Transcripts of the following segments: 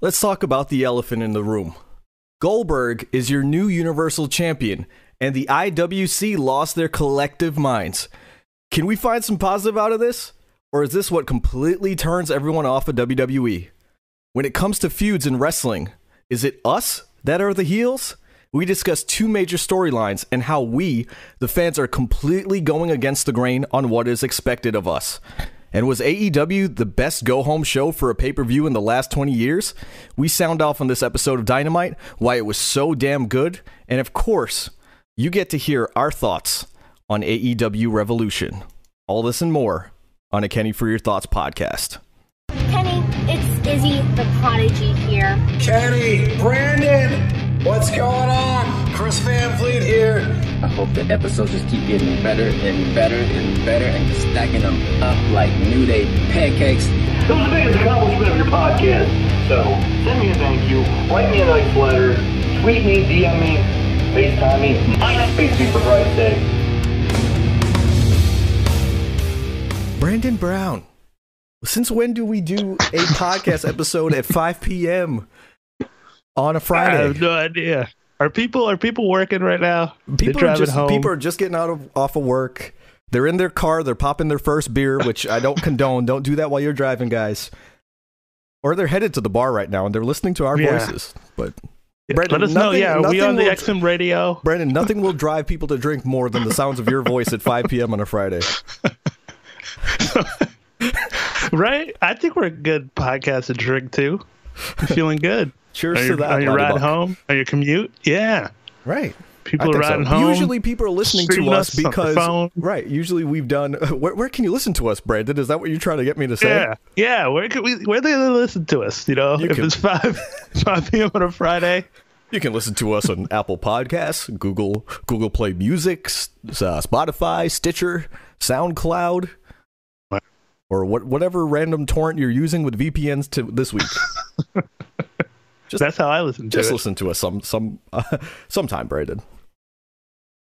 let's talk about the elephant in the room. Goldberg is your new Universal Champion, and the IWC lost their collective minds. Can we find some positive out of this? Or is this what completely turns everyone off of WWE? When it comes to feuds in wrestling, is it us that are the heels? We discuss two major storylines and how we, the fans, are completely going against the grain on what is expected of us. And was AEW the best go home show for a pay per view in the last 20 years? We sound off on this episode of Dynamite why it was so damn good. And of course, you get to hear our thoughts on AEW Revolution. All this and more on a Kenny for Your Thoughts podcast. Kenny, it's Izzy the Prodigy here. Kenny, Brandon, what's going on? Chris Van Vliet here. I hope the episodes just keep getting better and better and better and just stacking them up like New Day pancakes. It was the biggest accomplishment of your podcast. So send me a thank you, write me a nice letter, tweet me, DM me, FaceTime me, MySpace me for Christ's sake. Brandon Brown, since when do we do a podcast episode at 5 p.m. on a Friday? I have no idea. Are people are people working right now? People are just home. people are just getting out of off of work. They're in their car. They're popping their first beer, which I don't condone. Don't do that while you're driving, guys. Or they're headed to the bar right now and they're listening to our Yeah. voices. But Brandon, Let us know. Yeah, are we nothing on the will- XM radio? Brandon, nothing will drive people to drink more than the sounds of your voice at 5 p.m. on a Friday. right? I think we're a good podcast to drink to. I'm feeling good. Cheers on to that. on your Mighty ride home, on your commute. Yeah, Right. people are riding so. home. Usually people are listening to us us because right. Usually we've done. Where, where can you listen to us, Brandon? Is that what you're trying to get me to say? Yeah, yeah. Where can we? Where they gonna listen to us? You know, You if can- it's five five p.m. on a Friday. You can listen to us on Apple Podcasts, Google Google Play Music, uh, Spotify, Stitcher, SoundCloud, or what whatever random torrent you're using with VPNs to this week. Just- That's how I listen to Just it. listen to us some some uh, sometime, Brandon.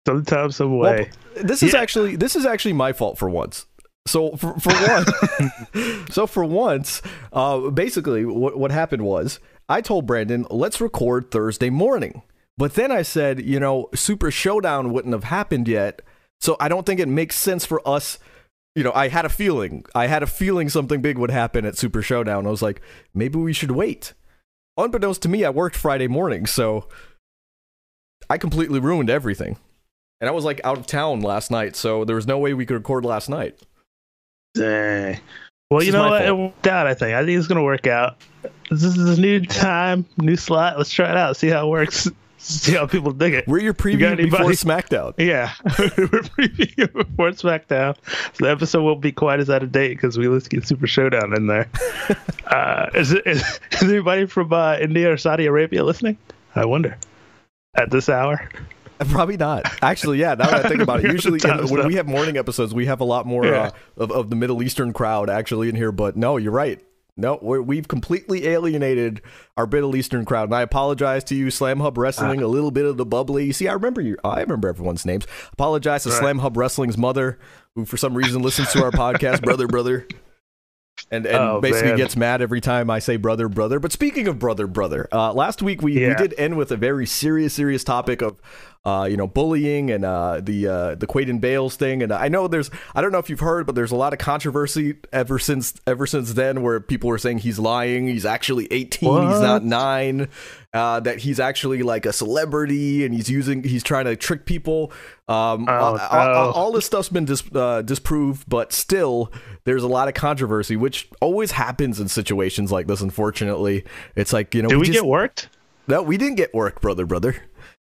Sometimes, some Well, way. this is Yeah. actually this is actually my fault for once. So for, for one, so for once, uh, basically what what happened was I told Brandon let's record Thursday morning, but then I said you know Super Showdown wouldn't have happened yet, so I don't think it makes sense for us. You know, I had a feeling. I had a feeling something big would happen at Super Showdown. I was like, maybe we should wait. Unbeknownst to me, I worked Friday morning, so I completely ruined everything. And I was like out of town last night, so there was no way we could record last night. Dang. Well, This you know my what? It worked out. I think. I think it's gonna work out. This is a new time, new slot. Let's try it out. See how it works. See how people dig it. We're your preview before? SmackDown. Yeah, we're previewing before SmackDown, so the episode won't be quite as out of date because we let's get Super Showdown in there. uh, is, is, is anybody from uh, India or Saudi Arabia listening? I wonder. At this hour, Probably not. Actually, yeah. Now that I think about it, usually in, when we have morning episodes, we have a lot more Yeah. uh, of, of the Middle Eastern crowd actually in here. But no, you're right. No, we're, we've completely alienated our Middle Eastern crowd, and I apologize to you, Slam Hub Wrestling. Ah. a little bit of the bubbly. See, I remember you. I remember everyone's names. Apologize to Right. Slam Hub Wrestling's mother, who for some reason listens to our podcast, brother, brother. And, and Oh, basically man. gets mad every time I say brother, brother. But speaking of brother, brother, uh, last week we, we did end with a very serious, serious topic of, uh, you know, bullying and uh, the uh, the Quaden Bayles thing. And I know there's, I don't know if you've heard, but there's a lot of controversy ever since ever since then, where people were saying he's lying, he's actually 18, he's not nine, uh, that he's actually like a celebrity and he's using, he's trying to trick people. Um, Oh, all, all- all this stuff's been dis- uh, disproved, but still, there's a lot of controversy, which always happens in situations like this. Unfortunately, it's like you know, did we, just, get worked? no, we didn't get worked, brother, brother.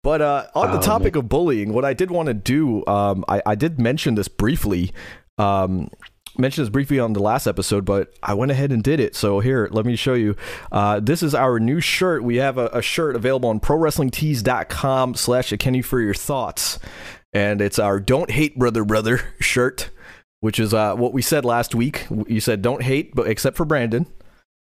But uh, on the Oh, topic of bullying, what I did want to do, um, I, I did mention this briefly, um, mentioned this briefly on the last episode, but I went ahead and did it. So here, let me show you. Uh, this is our new shirt. We have a, a shirt available on ProWrestlingTees.com slash a Kenny for your thoughts. And it's our Don't Hate Brother Brother shirt, which is uh, what we said last week. You said don't hate, but except for Brandon.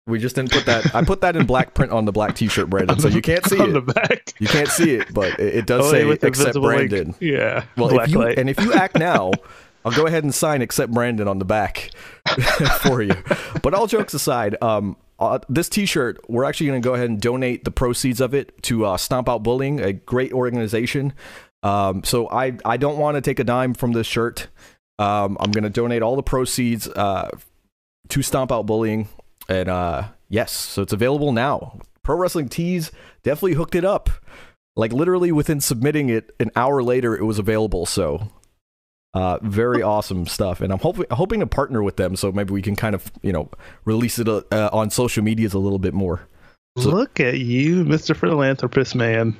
We just didn't put that. I put that in black print on the black T-shirt, Brandon, so you can't see on it. the back. You can't see it, but it, it does Oh, say except. Brandon. Yeah. Well, if you, and if you act now, I'll go ahead and sign except Brandon on the back for you. But all jokes aside, um, uh, this T-shirt, we're actually going to go ahead and donate the proceeds of it to uh, Stomp Out Bullying, a great organization. Um, so I I don't want to take a dime from this shirt. Um, I'm going to donate all the proceeds uh, to Stomp Out Bullying, and uh, yes, so it's available now. Pro Wrestling Tees definitely hooked it up. Like literally within submitting it, an hour later, it was available. So uh, very awesome stuff, and I'm hoping hoping to partner with them so maybe we can kind of you know release it uh, on social medias a little bit more. So- Look at you, Mr. Philanthropist man.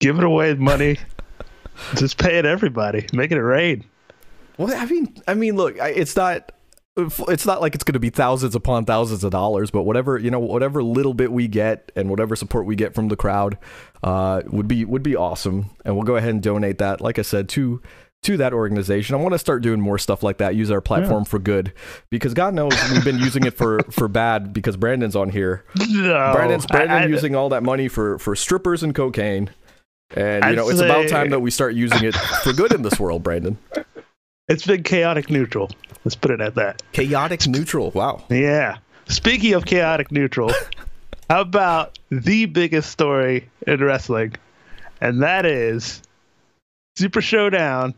Giving away money. Just pay it everybody. Making it rain. Well, I mean, I mean, look, it's not. It's not like it's going to be thousands upon thousands of dollars, but whatever you know, whatever little bit we get and whatever support we get from the crowd, uh, would be would be awesome. And we'll go ahead and donate that, like I said, to to that organization. I want to start doing more stuff like that. Use our platform for good, because God knows we've been using it for for bad. Because Brandon's on here, No. Brandon's Brandon I- I- using all that money for for strippers and cocaine, and you I'd know it's about time that we start using it for good in this world, Brandon. It's been chaotic neutral. Let's put it at that. Chaotic neutral. Wow. Yeah. Speaking of chaotic neutral, how about the biggest story in wrestling? And that is Super Showdown.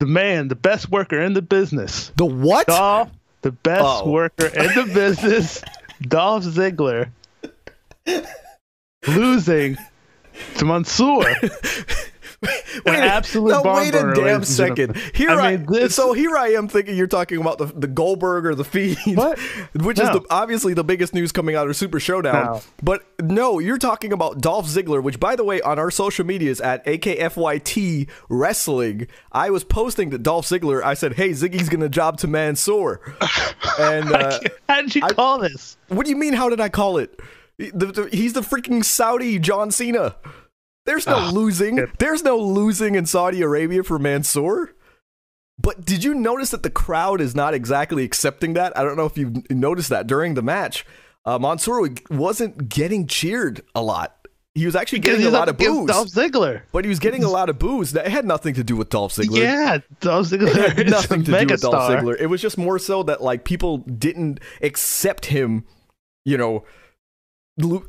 The man, the best worker in the business. The what? Dolph, the best Oh. worker in the business, Dolph Ziggler, losing to Mansoor. An absolute no, wait a damn second. Here I I, mean, this- so here I am thinking you're talking about the the Goldberg or the Fiend, What? which is the, obviously the biggest news coming out of Super Showdown. No. But no, you're talking about Dolph Ziggler, which by the way, on our social medias at AKFYT Wrestling, I was posting that Dolph Ziggler. I said, "Hey, Ziggy's gonna job to Mansoor," and uh, How did you I- call this? what do you mean? How did I call it? The- the- he's the freaking Saudi John Cena. There's no losing. good. There's no losing in Saudi Arabia for Mansoor. But did you notice that the crowd is not exactly accepting that? I don't know if you've noticed that during the match. Uh, Mansoor wasn't getting cheered a lot. He was actually getting a lot of boos, Dolph Ziggler. but he was getting a lot of boos. That had nothing to do with Dolph Ziggler Yeah, Dolph Ziggler had nothing to do with Dolph. Ziggler. It was just more so that like people didn't accept him, you know,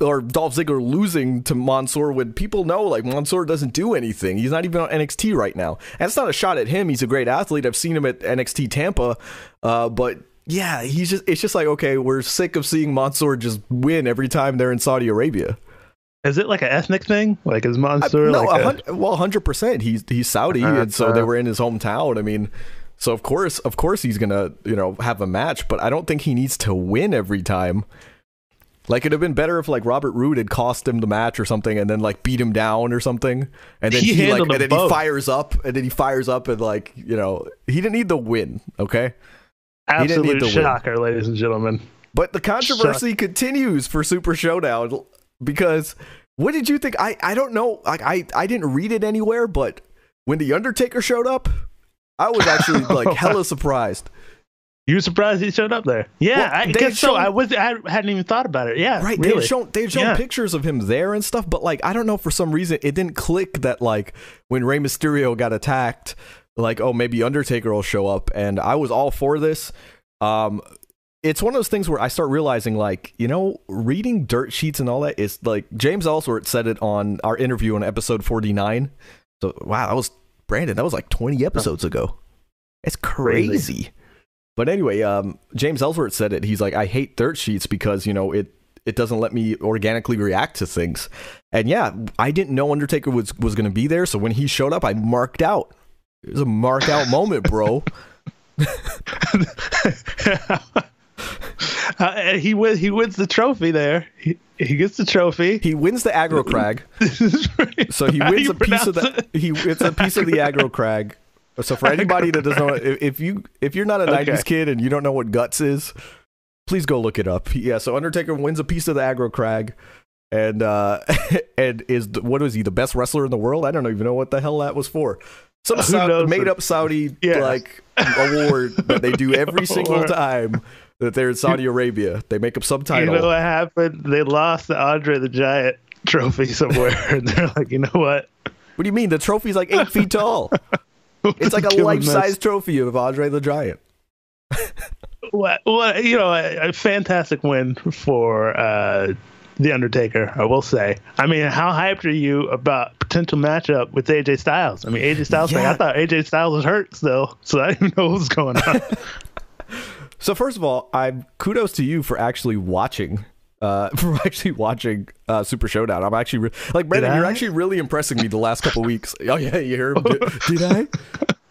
or Dolph Ziggler losing to Mansoor when people know like Mansoor doesn't do anything. He's not even on NXT right now. And it's not a shot at him. He's a great athlete. I've seen him at NXT Tampa, uh, but. Yeah, he's just it's just like okay, we're sick of seeing Mansoor just win every time they're in Saudi Arabia. Is it like an ethnic thing? Like is I- Mansoor no, like a a, well, hundred percent. He's he's Saudi, Uh, and so they uh. were in his hometown. I mean, so of course, of course, he's gonna you know have a match, but I don't think he needs to win every time. Like it'd have been better if like Robert Roode had cost him the match or something, and then like beat him down or something, and then He he, like and then he fires up, and then he fires up, and like you know he didn't need the win, okay. didn't need absolute to win. shocker, ladies and gentlemen? But the controversy continues for Super Showdown because what did you think? I, I don't know. Like I, I didn't read it anywhere, but when the Undertaker showed up, I was actually like hella surprised. You were surprised he showed up there? Yeah, Well, I guess so. I was I hadn't even thought about it. Yeah, Right? They Really. had shown they had shown Yeah. pictures of him there and stuff, but like I don't know for some reason it didn't click that like when Rey Mysterio got attacked, like oh maybe Undertaker will show up, and I was all for this. Um, it's one of those things where I start realizing, like, you know, reading dirt sheets and all that is like James Ellsworth said it on our interview on episode 49. So, wow, that was Brandon, that was like 20 episodes ago. It's crazy. Crazy. But anyway, um, James Ellsworth said it. He's like, I hate dirt sheets because, you know, it, it doesn't let me organically react to things. And yeah, I didn't know Undertaker was, was going to be there. So when he showed up, I marked out. It was a mark out moment, bro. Uh, he wins. He wins the trophy there. He, he gets the trophy. He wins the aggro crag. This is right. So he wins a piece of the he it's a piece of the aggro crag. So for anybody that doesn't know if, you if you're not a Okay. 90s kid and you don't know what guts is, please go look it up. Yeah, so Undertaker wins a piece of the aggro crag and uh and is the, what is he the best wrestler in the world? I don't even know what the hell that was for. Some Who Sau- made up Saudi Yeah. like award that they do every single time that they're in Saudi Arabia. They make up some You know what happened? They lost the Andre the Giant trophy somewhere, and they're like, you know what? What do you mean? The trophy's like eight feet tall. It's like a life size trophy of Andre the Giant. what, what you know, a, a fantastic win for uh, the Undertaker. I will say. I mean, how hyped are you about potential matchup with AJ Styles? I mean, AJ Styles. Yeah. Like, I thought AJ Styles was hurt still, so I didn't know what was going on. So first of all, I kudos to you for actually watching. Uh, for actually watching uh, Super Showdown, I'm actually re- like Brandon. You're actually really impressing me the last couple weeks. Oh yeah, you heard? Did, did I?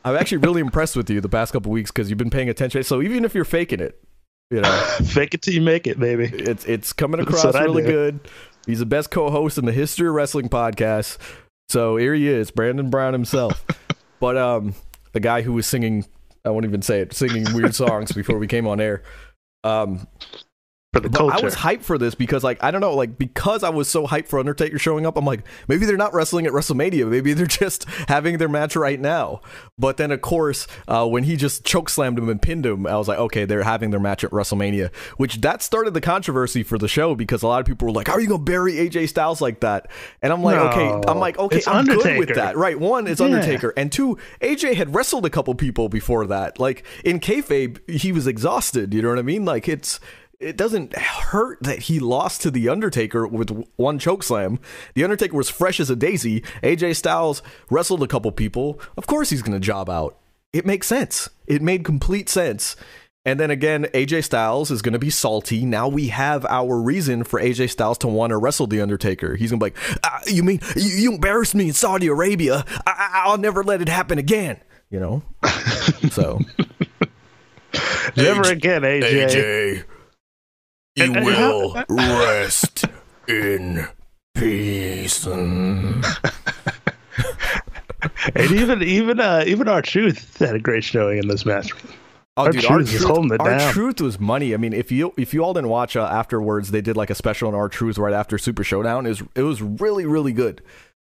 I'm actually really impressed with you the past couple weeks because you've been paying attention. So even if you're faking it, you know, Fake it till you make it, baby. it's it's coming across really good. He's the best co-host in the history of wrestling podcasts. So here he is, Brandon Brown himself. but um, the guy who was singing, I won't even say it, singing weird songs before we came on air. Um, For the but culture. I was hyped for this because, like, I don't know, like, because I was so hyped for Undertaker showing up, I'm like, maybe they're not wrestling at WrestleMania. Maybe they're just having their match right now. But then, of course, uh, when he just choke slammed him and pinned him, I was like, okay, they're having their match at WrestleMania, which that started the controversy for the show because a lot of people were like, how are you going to bury AJ Styles like that? And I'm like, No, okay, I'm like, okay, I'm good with that. Right. One, it's Yeah. Undertaker. And two, AJ had wrestled a couple people before that. Like, in kayfabe, he was exhausted. You know what I mean? Like, it's it doesn't hurt that he lost to the Undertaker with one choke slam. The Undertaker was fresh as a daisy. AJ Styles wrestled a couple people. Of course, he's going to job out. It makes sense. It made complete sense. And then again, AJ Styles is going to be salty. Now we have our reason for AJ Styles to want to wrestle the Undertaker. He's going to be like, ah, "You mean you, you embarrassed me in Saudi Arabia? I, I, I'll never let it happen again." You know. So Never again, AJ. AJ, you And- and will how- rest in peace. And even even uh even R-Truth had a great showing in this match. Oh, Our dude, Truth our is truth, holding it our down. truth was money. I mean, if you if you all didn't watch uh, afterwards, they did like a special on R-Truth right after Super Showdown. It was it was really really good,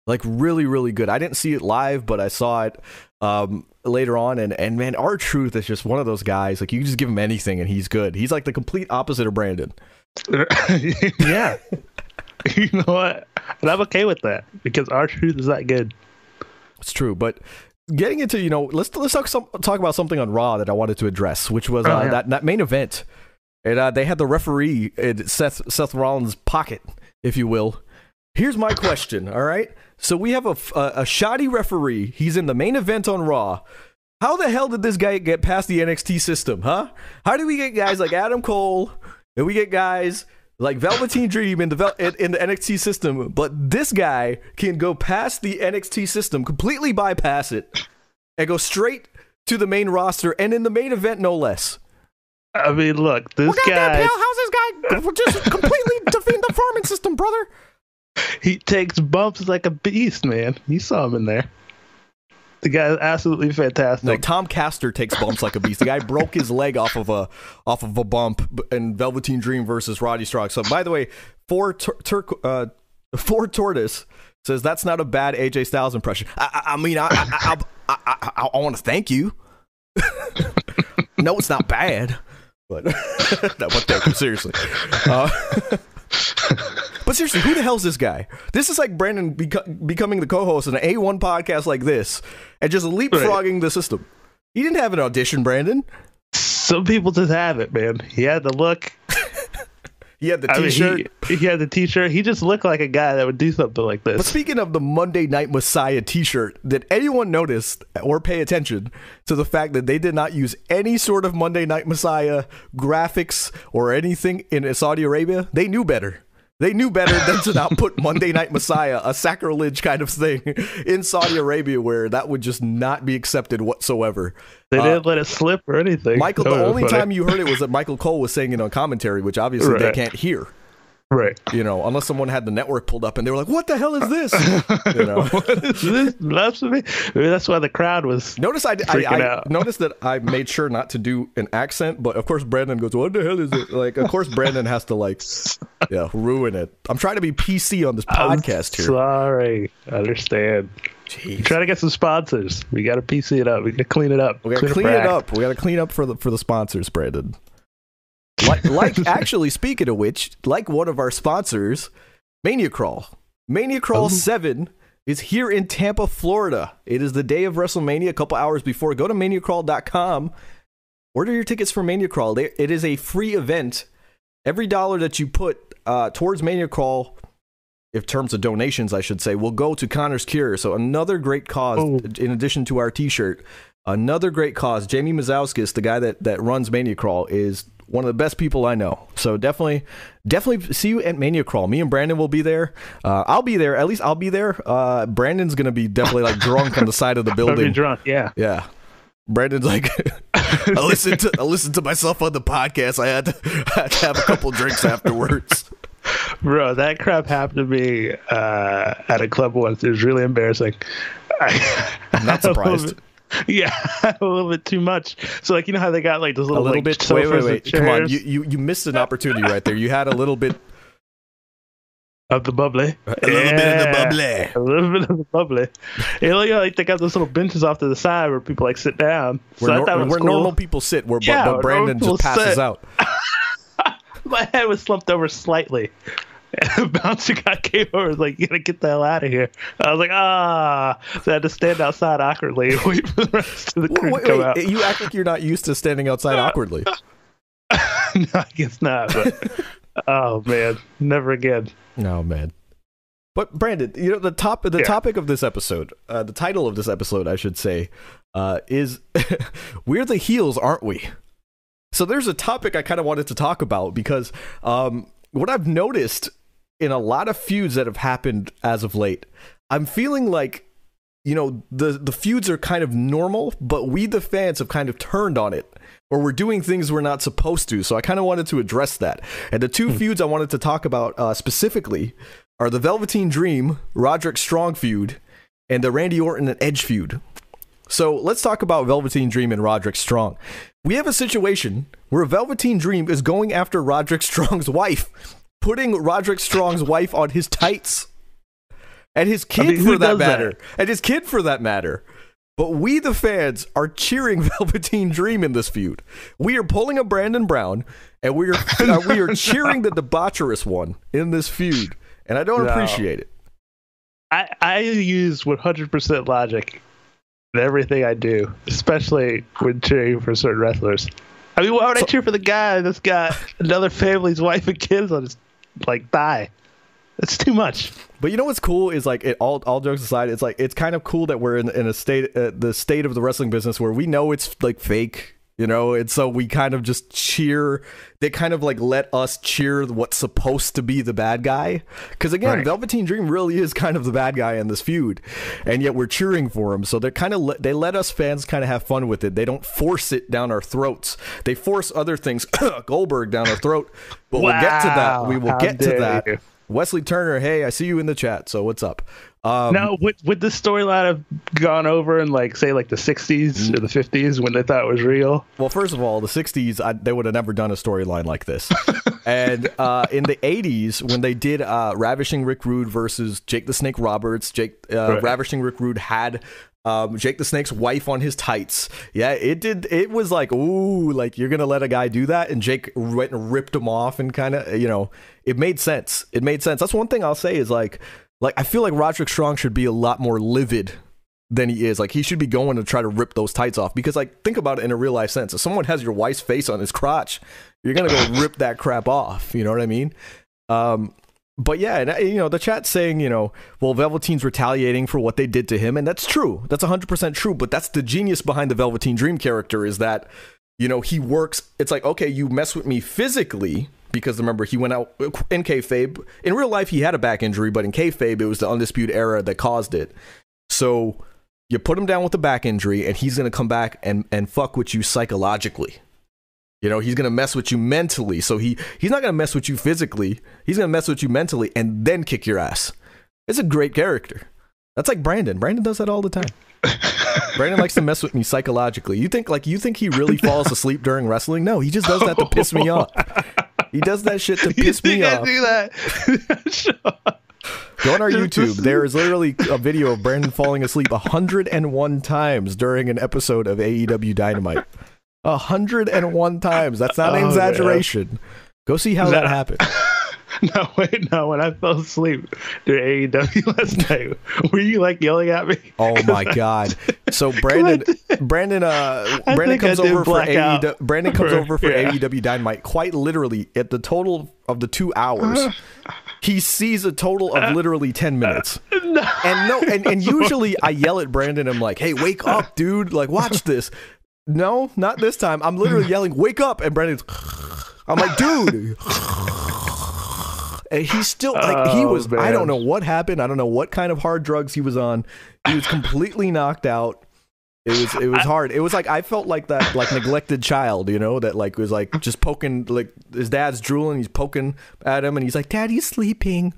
like really really good. I didn't see it live, but I saw it um, later on, and and man, R-Truth is just one of those guys. Like you just give him anything, and he's good. He's like the complete opposite of Brandon. yeah. you know what? And I'm okay with that because R-Truth is that good. It's true, but getting into you know let's let's talk some, talk about something on Raw that I wanted to address, which was Oh, uh, yeah. that that main event, and uh, they had the referee in Seth Seth Rollins' pocket, if you will. Here's my question. All right, so we have a a shoddy referee. He's in the main event on Raw. How the hell did this guy get past the NXT system, huh? How do we get guys like Adam Cole, and we get guys like Velveteen Dream in the Vel- in, in the NXT system, but this guy can go past the NXT system, completely bypass it, and go straight to the main roster and in the main event, no less. I mean, look, this guy how's this guy just completely defeat the farming system, brother? He takes bumps like a beast, man. You saw him in there. The guy is absolutely fantastic. No, Tom Castor takes bumps like a beast. The guy broke his leg off of a off of a bump in Velveteen Dream versus Roddy Strong. So, by the way, four tur- tur- uh, four tortoise says that's not a bad AJ Styles impression. I, I, I mean, I I, I, I, I, want to thank you. no, it's not bad, but no, but thank you seriously. Uh, but seriously, who the hell's this guy? This is like Brandon beco- becoming the co-host in an A1 podcast like this and just leapfrogging the system. He didn't have an audition, Brandon. Some people just have it, man. He had the look. He had the I mean, t-shirt. he, he had the t-shirt. He just looked like a guy that would do something like this. but speaking of the Monday Night Messiah t-shirt, did anyone notice or pay attention to the fact that they did not use any sort of Monday Night Messiah graphics or anything in Saudi Arabia? They knew better. They knew better than to not put Monday Night Messiah, a sacrilege kind of thing, in Saudi Arabia where that would just not be accepted whatsoever. They Uh, didn't let it slip or anything. Michael, That the only funny. time you heard it was that Michael Cole was saying it on commentary, which obviously they can't hear. Right? You know, unless someone had the network pulled up and they were like, "What the hell is this?" You know. this blasphemy. Maybe that's why the crowd was. Notice I, I, I noticed that I made sure not to do an accent, but of course Brandon goes, "What the hell is it?" Like, of course Brandon has to like, yeah, ruin it. I'm trying to be PC on this I'm podcast here. Sorry, I understand. Jeez. Try to get some sponsors. We got to PC it up. We got to clean it up. We gotta clean for it act. up. We gotta clean up for the for the sponsors, Brandon. Like, like actually, speaking of which, like one of our sponsors, Mania Crawl. Mania Crawl Oh. Seven is here in Tampa, Florida. It is the day of WrestleMania, a couple hours before. Go to maniacrawl.com order your tickets for Mania Crawl. It is a free event. Every dollar that you put uh, towards Mania Crawl, in terms of donations, I should say, will go to Connor's Cure. So another great cause, Oh. in addition to our T-shirt, another great cause. Jamie Mazowskis, the guy that that runs Mania Crawl, is one of the best people I know. So definitely, definitely see you at Mania Crawl. Me and Brandon will be there. Uh, I'll be there. At least I'll be there. Uh, Brandon's gonna be definitely like drunk on the side of the building. drunk. Yeah. Yeah. Brandon's like, I listened to I listened to myself on the podcast. I had to, I had to have a couple drinks afterwards. Bro, that crap happened to me uh, at a club once. It was really embarrassing. I, I'm not surprised. yeah, a little bit too much. So, like, you know how they got like those A little, little like, bit. Wait, wait, wait. Come on. You, you you missed an opportunity right there. You had a little bit, of the bubbly. a little bit of the bubbly. A little bit of the bubbly. You know, like they got those little benches off to the side where people like sit down. So Where, I nor- where cool. normal people sit, where Yeah, but Brandon just passes sit. out. My head was slumped over slightly. And the bouncer guy came over and was like, You gotta get the hell out of here. I was like, Ah. So I had to stand outside awkwardly and wait for the rest of the crew Wait, to come wait, out. you act like you're not used to standing outside awkwardly. no, I guess not. But oh man, never again. No man. But Brandon, you know the top the Yeah. topic of this episode, uh, the title of this episode, I should say, uh, is "We're the heels, aren't we?" So there's a topic I kind of wanted to talk about because um, what I've noticed in a lot of feuds that have happened as of late, I'm feeling like you know the the feuds are kind of normal, but we the fans have kind of turned on it, or we're doing things we're not supposed to. So I kind of wanted to address that. And the two feuds I wanted to talk about uh, specifically are the Velveteen Dream Roderick Strong feud and the Randy Orton and Edge feud. So let's talk about Velveteen Dream and Roderick Strong. We have a situation where Velveteen Dream is going after Roderick Strong's wife, putting Roderick Strong's wife on his tights. And his kid mean, for that does that? matter. And his kid for that matter. But we, the fans, are cheering Velveteen Dream in this feud. We are pulling a Brandon Brown, and we are uh, we are cheering the debaucherous one in this feud, and I don't No. appreciate it. I, I use 100% logic in everything I do, especially when cheering for certain wrestlers. I mean, why would I cheer for the guy that's got another family's wife and kids on his like bye. That's too much. But you know what's cool is like it all all jokes aside, it's like it's kind of cool that we're in in a state uh, the state of the wrestling business where we know it's like fake, you know, and so we kind of just cheer. They kind of like let us cheer what's supposed to be the bad guy, because again, Right. Velveteen Dream really is kind of the bad guy in this feud, and yet we're cheering for him. So they're kind of le- they let us fans kind of have fun with it. They don't force it down our throats. They force other things, Goldberg down our throat. But we'll get to that. We will get to that. you. Wesley Turner, hey, I see you in the chat. So what's up? Um, now, would, would this storyline have gone over in like, say, like the 60s or the 50s when they thought it was real? Well, first of all, the '60s, I, they would have never done a storyline like this. and uh, in the '80s, when they did uh, Ravishing Rick Rude versus Jake the Snake Roberts, Jake uh, Right. Ravishing Rick Rude had um, Jake the Snake's wife on his tights. Yeah, it did. It was like, ooh, like you're gonna let a guy do that, and Jake went and ripped him off, and kind of, you know, it made sense. It made sense. That's one thing I'll say is like, like I feel like Roderick Strong should be a lot more livid than he is. Like he should be going to try to rip those tights off because like think about it in a real life sense. If someone has your wife's face on his crotch, you're gonna go rip that crap off. You know what I mean? Um, but yeah, and uh, you know the chat's saying you know well Velveteen's retaliating for what they did to him, and that's true. That's 100 percent true. But that's the genius behind the Velveteen Dream character is that you know he works. It's like okay, you mess with me physically. Because remember, he went out in kayfabe. In real life, he had a back injury, but in kayfabe, it was the undisputed era that caused it. So you put him down with a back injury, and he's gonna come back and and fuck with you psychologically. You know, he's gonna mess with you mentally. So he he's not gonna mess with you physically. He's gonna mess with you mentally and then kick your ass. It's a great character. That's like Brandon. Brandon does that all the time. Brandon likes to mess with me psychologically. You think like you think he really falls asleep during wrestling? No, he just does that to piss me off. He does that shit to piss me think I off. do that? Go on our YouTube. There is literally a video of Brandon falling asleep 101 times during an episode of AEW Dynamite. 101 times. That's not an Oh, exaggeration. Go see how that Nah. happened. No, wait, no. When I fell asleep during AEW last night, were you like yelling at me? Oh my god! So Brandon, Brandon, uh, Brandon comes over for. AEW. Brandon comes over for yeah. AEW Dynamite. Quite literally, at the total of the two hours, he sees a total of literally ten minutes. And no, and, and usually I yell at Brandon. I'm like, "Hey, wake up, dude! Like, watch this." No, not this time. I'm literally yelling, "Wake up!" And Brandon's. I'm like, dude. And he's still like he Oh, was. I don't know what happened. I don't know what kind of hard drugs he was on. He was completely knocked out. It was it was hard. It was like I felt like that like neglected child, you know, that like was like just poking like his dad's drooling, he's poking at him and he's like, Daddy's sleeping.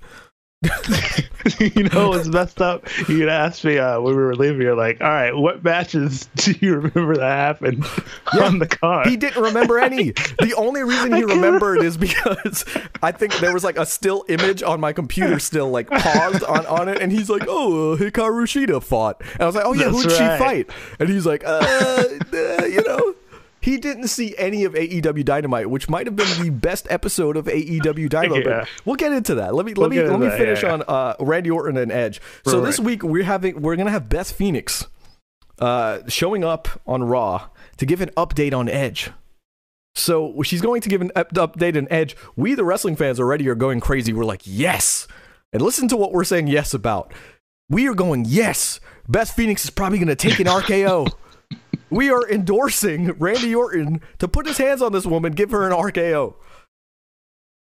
you know what's messed up? You'd ask me uh, when we were leaving. You're like, "All right, what matches do you remember that happened on the car?" He didn't remember any. The only reason he remembered is because I think there was like a still image on my computer still like paused on, on it and he's like, Oh, uh, Hikaru Shida fought. And I was like, Oh yeah, That's who'd right. she fight? And he's like, uh, uh, you know. He didn't see any of AEW Dynamite, which might have been the best episode of AEW Dynamite. Yeah. We'll get into that. Let me We'll let me let me that, finish yeah, on uh, Randy Orton and Edge. So Right, this week we're having we're gonna have Beth Phoenix uh, showing up on Raw to give an update on Edge. So she's going to give an up- update on Edge. We, the wrestling fans, already are going crazy. We're like, yes. And listen to what we're saying yes about. We are going, yes. Beth Phoenix is probably going to take an RKO. we are endorsing Randy Orton to put his hands on this woman, give her an RKO.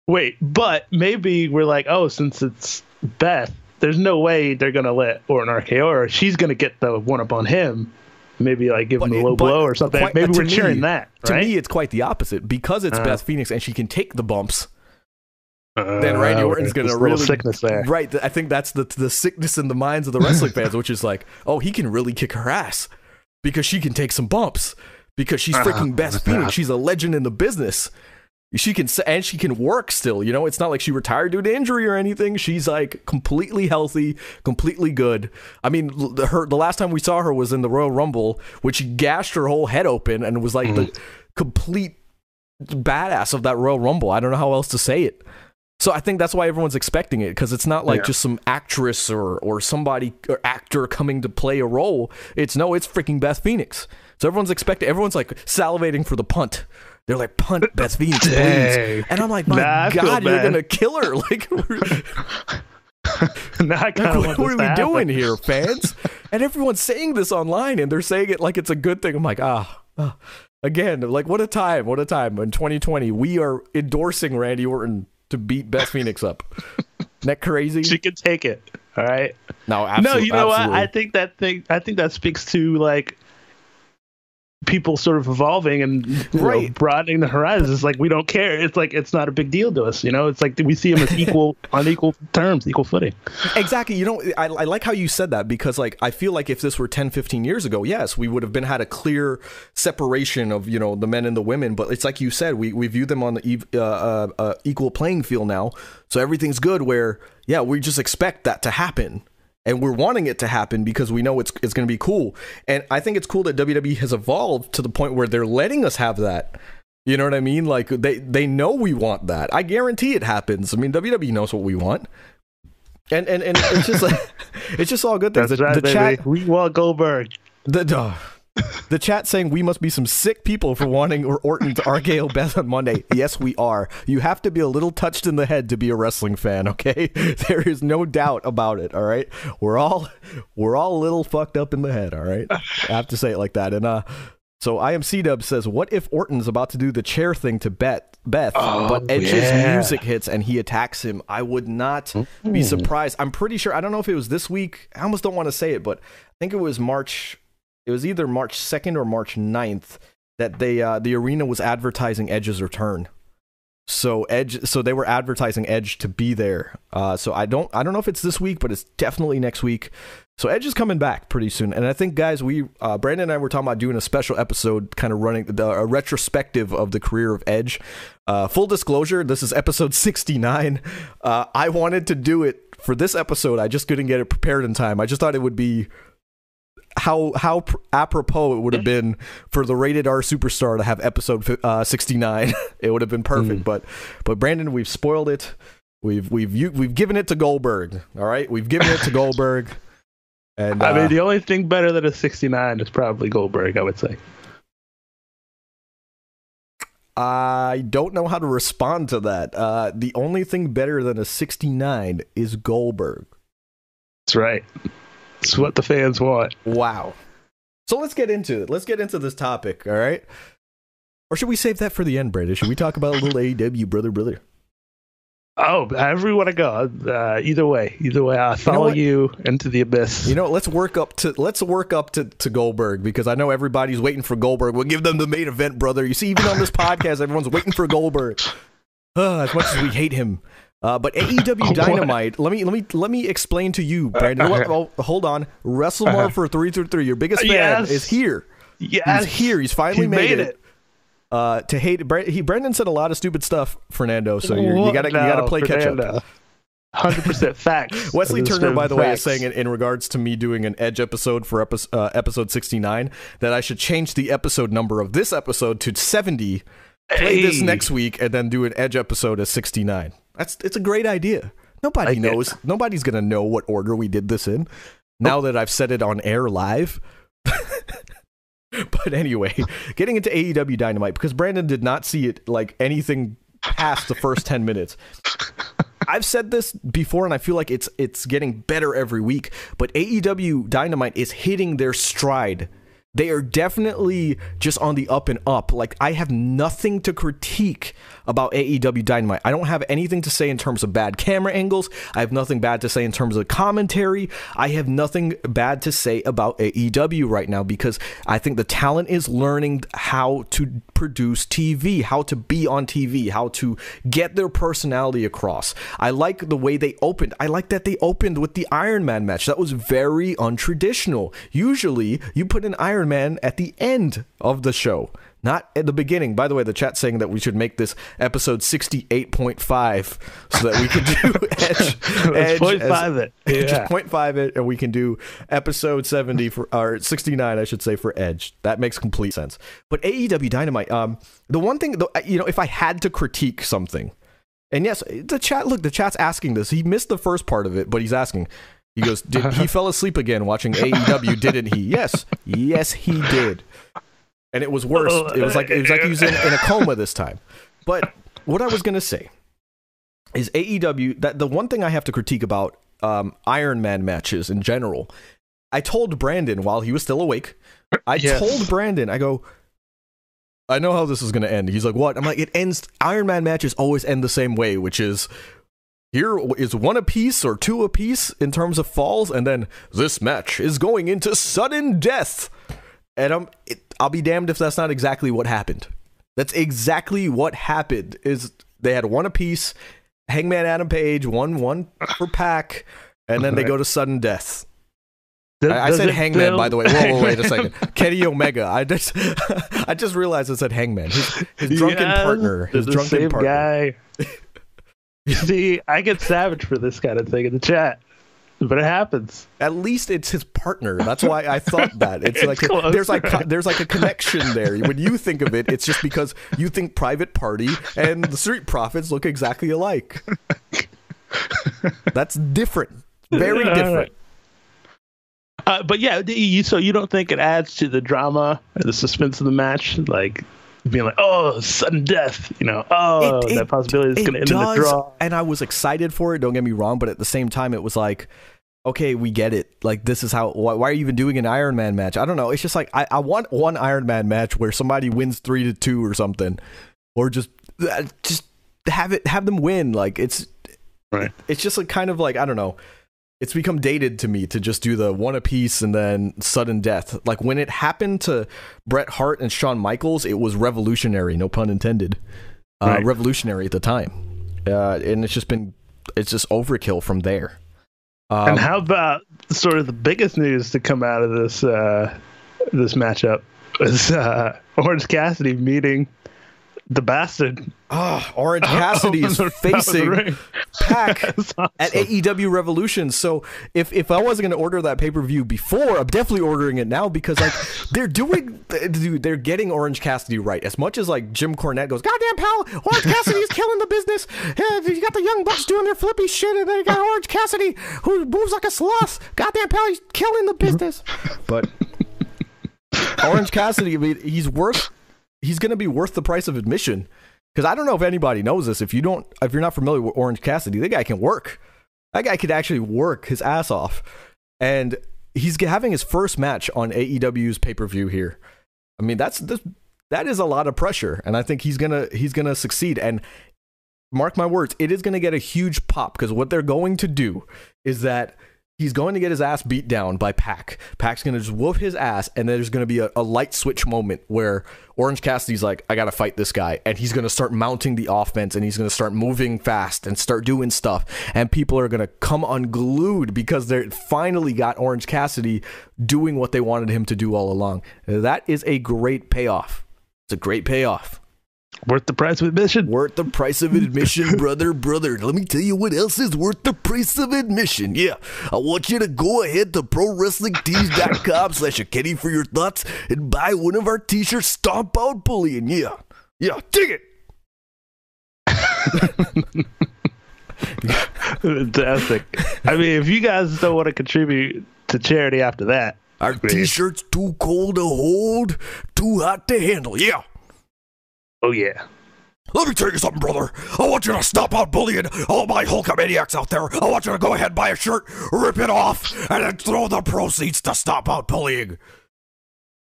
Wait, but maybe we're like, oh, since it's Beth, there's no way they're gonna let Orton RKO or she's gonna get the one up on him. Maybe like give him a low blow or something. quite- maybe we're cheering me- that. To me, it's quite the opposite. Because it's Uh. Beth Phoenix and she can take the bumps, Uh, then Randy Orton's going to really sickness there. Right. I think that's the the sickness in the minds of the wrestling fans, which is like, oh, he can really kick her ass because she can take some bumps because she's Uh-huh. freaking Beth Phoenix. She's a legend in the business. She can and she can work still. You know, it's not like she retired due to injury or anything. She's like completely healthy, completely good. I mean, the- her the last time we saw her was in the Royal Rumble, which she gashed her whole head open and was like Mm. the complete badass of that Royal Rumble. I don't know how else to say it. So I think that's why everyone's expecting it because it's not like Yeah. just some actress or or somebody or actor coming to play a role. It's no, it's freaking Beth Phoenix. So everyone's expecting. Everyone's like salivating for the punt. They're like punt Beth Phoenix, please. And I'm like, my Nah, God, you're gonna kill her. Like, we're- now I kind of what, what are we doing here, fans? And everyone's saying this online, and they're saying it like it's a good thing. I'm like, ah, ah. again, like what a time, what a time in 2020. We are endorsing Randy Orton to beat Beth Phoenix up. Isn't that crazy? She can take it. All right. no, absolutely. no, you know absolutely. what? I think that thing. I think that speaks to like people sort of evolving and you know, broadening the horizons. It's like we don't care. It's like it's not a big deal to us. You know, it's like we see them as equal on equal terms, equal footing. Exactly. You know, I, I like how you said that because, like, I feel like if this were 10, 15 years ago, yes, we would have been had a clear separation of, you know, the men and the women. But it's like you said, we, we view them on the ev- uh, uh, uh, equal playing field now. So everything's good where, yeah, we just expect that to happen. And we're wanting it to happen because we know it's, it's going to be cool. And I think it's cool that WWE has evolved to the point where they're letting us have that. You know what I mean? Like they they know we want that. I guarantee it happens. I mean, WWE knows what we want. And and, and it's just like it's just all good things. That's the, right, the baby. chat We want Goldberg. the uh, the chat saying we must be some sick people for wanting or Orton to RKO Beth on Monday. Yes, we are. You have to be a little touched in the head to be a wrestling fan, okay? There is no doubt about it, all right? We're all we're all a little fucked up in the head, all right? I have to say it like that. And uh so IMC Dub says, "What if Orton's about to do the chair thing to Beth, Beth, but Edge's yeah. music hits and he attacks him? I would not be surprised. I'm pretty sure. I don't know if it was this week. I almost don't want to say it, but I think it was March. It was either March 2nd or March 9th that they uh, the arena was advertising Edge's return. So Edge, so they were advertising Edge to be there. Uh, so I don't, I don't know if it's this week, but it's definitely next week. So Edge is coming back pretty soon, and I think guys, we uh, Brandon and I were talking about doing a special episode, kind of running the, a retrospective of the career of Edge. Uh, full disclosure, this is episode sixty nine. Uh, I wanted to do it for this episode. I just couldn't get it prepared in time. I just thought it would be how how apropos it would have been for the rated R superstar to have episode uh, 69 it would have been perfect but but Brandon we've spoiled it We've we've we've given it to Goldberg. All right, we've given it to Goldberg. And I uh, mean, the only thing better than a 69 is probably Goldberg, I would say. I don't know how to respond to that. Uh, the only thing better than a 69 is Goldberg. That's right. It's what the fans want. Wow. So let's get into it. Let's get into this topic, all right? Or should we save that for the end, Brandon? Should we talk about a little AEW, brother, brother? Oh, however you want to go. Uh, either way, either way, I'll follow what? you, into the abyss. You know, let's work up to let's work up to, to Goldberg because I know everybody's waiting for Goldberg. We'll give them the main event, brother. You see, even on this podcast, everyone's waiting for Goldberg. Uh, as much as we hate him. Uh, but AEW Dynamite. Let me let me let me explain to you, Brandon. Uh, Well, oh, hold on, WrestleMore for three through three. Your biggest fan Yes. is here. yes, He's here. He's finally He made, made it. it. Uh, to hate, he Brendan said a lot of stupid stuff, Fernando. So you gotta you gotta No, play catch up. 100% facts. Wesley Turner, by the way, is saying in, in regards to me doing an Edge episode for episode, uh, episode 69 that I should change the episode number of this episode to 70, play this next week, and then do an Edge episode at 69. That's it's a great idea. Nobody it. knows. Nobody's gonna know what order we did this in. Now that I've said it on air live. but anyway, getting into AEW Dynamite because Brandon did not see it like anything past the first 10 minutes. I've said this before and I feel like it's it's getting better every week, but AEW Dynamite is hitting their stride. They are definitely just on the up and up. Like I have nothing to critique about AEW Dynamite. I don't have anything to say in terms of bad camera angles. I have nothing bad to say in terms of commentary. I have nothing bad to say about AEW right now because I think the talent is learning how to produce TV, how to be on TV, how to get their personality across. I like the way they opened. I like that they opened with the Iron Man match. That was very untraditional. Usually, you put an Iron Man at the end of the show. Not at the beginning. By the way, the chat's saying that we should make this episode 68.5 so that we can do Edge. Edge point as- five it. just Yeah. point five it, and we can do episode seventy for or sixty nine, I should say, for Edge. That makes complete sense. But AEW Dynamite, um, the one thing, you know, if I had to critique something, and yes, the chat, look, the chat's asking this. He missed the first part of it, but he's asking. He goes, did, he fell asleep again watching AEW, didn't he? Yes, yes, he did. And it was worse. It was like it was like he was in, in a coma this time. But what I was gonna say is AEW that the one thing I have to critique about um, Iron Man matches in general. I told Brandon while he was still awake. I Yes. told Brandon, I go, I know how this is going to end. He's like, what? I'm like, it ends. Iron Man matches always end the same way, which is here is one apiece or two apiece in terms of falls, and then this match is going into sudden death. And I'm, it, I'll be damned if that's not exactly what happened. That's exactly what happened. Is they had one apiece, Hangman Adam Page, one one per Pac, and then they go to sudden death. I, I Does said Hangman, by the way. Whoa, whoa, wait a second. Kenny Omega. I just, I just realized I said Hangman. His, his drunken Yes, partner. His drunken same partner. guy. See, I get savage for this kind of thing in the chat, but it happens. At least it's his partner. That's why I thought that. It's, It's like a, there's like there's like a connection there. When you think of it, it's just because you think Private Party and the Street Profits look exactly alike. That's different. Very different. Uh, but yeah, you, so you don't think it adds to the drama and the suspense of the match, like being like, "Oh, sudden death," you know? Oh, It- it- that possibility is going to end in does, the draw. And I was excited for it. Don't get me wrong, but at the same time, it was like, okay, we get it. Like this is how. Why, why are you even doing an Iron Man match? I don't know. It's just like I, I want one Iron Man match where somebody wins three to two or something, or just uh, just have it have them win. Like it's Right. It's just like kind of like I don't know. It's become dated to me to just do the one apiece and then sudden death. Like when it happened to Bret Hart and Shawn Michaels, it was revolutionary. No pun intended uh, Right. revolutionary at the time, uh, and it's just been it's just overkill from there. Um, and how about sort of the biggest news to come out of this uh, this matchup is uh, Orange Cassidy meeting the bastard. Ah, Orange Cassidy is the facing ring. Pac That's awesome. at AEW Revolution. So if if I wasn't going to order that pay per view before, I'm definitely ordering it now because like they're doing, dude, they're getting Orange Cassidy right. As much as like Jim Cornette goes, "Goddamn pal, Orange Cassidy is killing the business." Yeah, you got the young bucks doing their flippy shit, and then you got Orange Cassidy who moves like a sloth. Goddamn pal, he's killing the business. But Orange Cassidy, I mean, he's worth. He's going to be worth the price of admission. Because I don't know if anybody knows this. If you don't, if you're not familiar with Orange Cassidy, that guy can work. That guy could actually work his ass off, and he's having his first match on AEW's pay per view here. I mean, that's, that's that is a lot of pressure, and I think he's gonna he's gonna succeed. And mark my words, it is gonna get a huge pop because what they're going to do is that he's going to get his ass beat down by Pac. Pac's going to just whoop his ass, and there's going to be a, a light switch moment where Orange Cassidy's like, I got to fight this guy. And he's going to start mounting the offense, and he's going to start moving fast and start doing stuff. And people are going to come unglued because they finally got Orange Cassidy doing what they wanted him to do all along. That is a great payoff. It's a great payoff. Worth the price of admission. Worth the price of admission, brother, brother. Let me tell you what else is worth the price of admission. Yeah, I want you to go ahead to ProWrestlingTees.com slash a Kenny for your thoughts and buy one of our t-shirts, Stomp Out Bullying. Yeah, yeah, dig it. Fantastic. I mean, if you guys don't want to contribute to charity after that, Our t-shirts too cold to hold, too hot to handle. Yeah. Oh yeah. Let me tell you something, brother. I want you to stop out bullying all my Hulkamaniacs out there. I want you to go ahead and buy a shirt, rip it off, and then throw the proceeds to stop out bullying.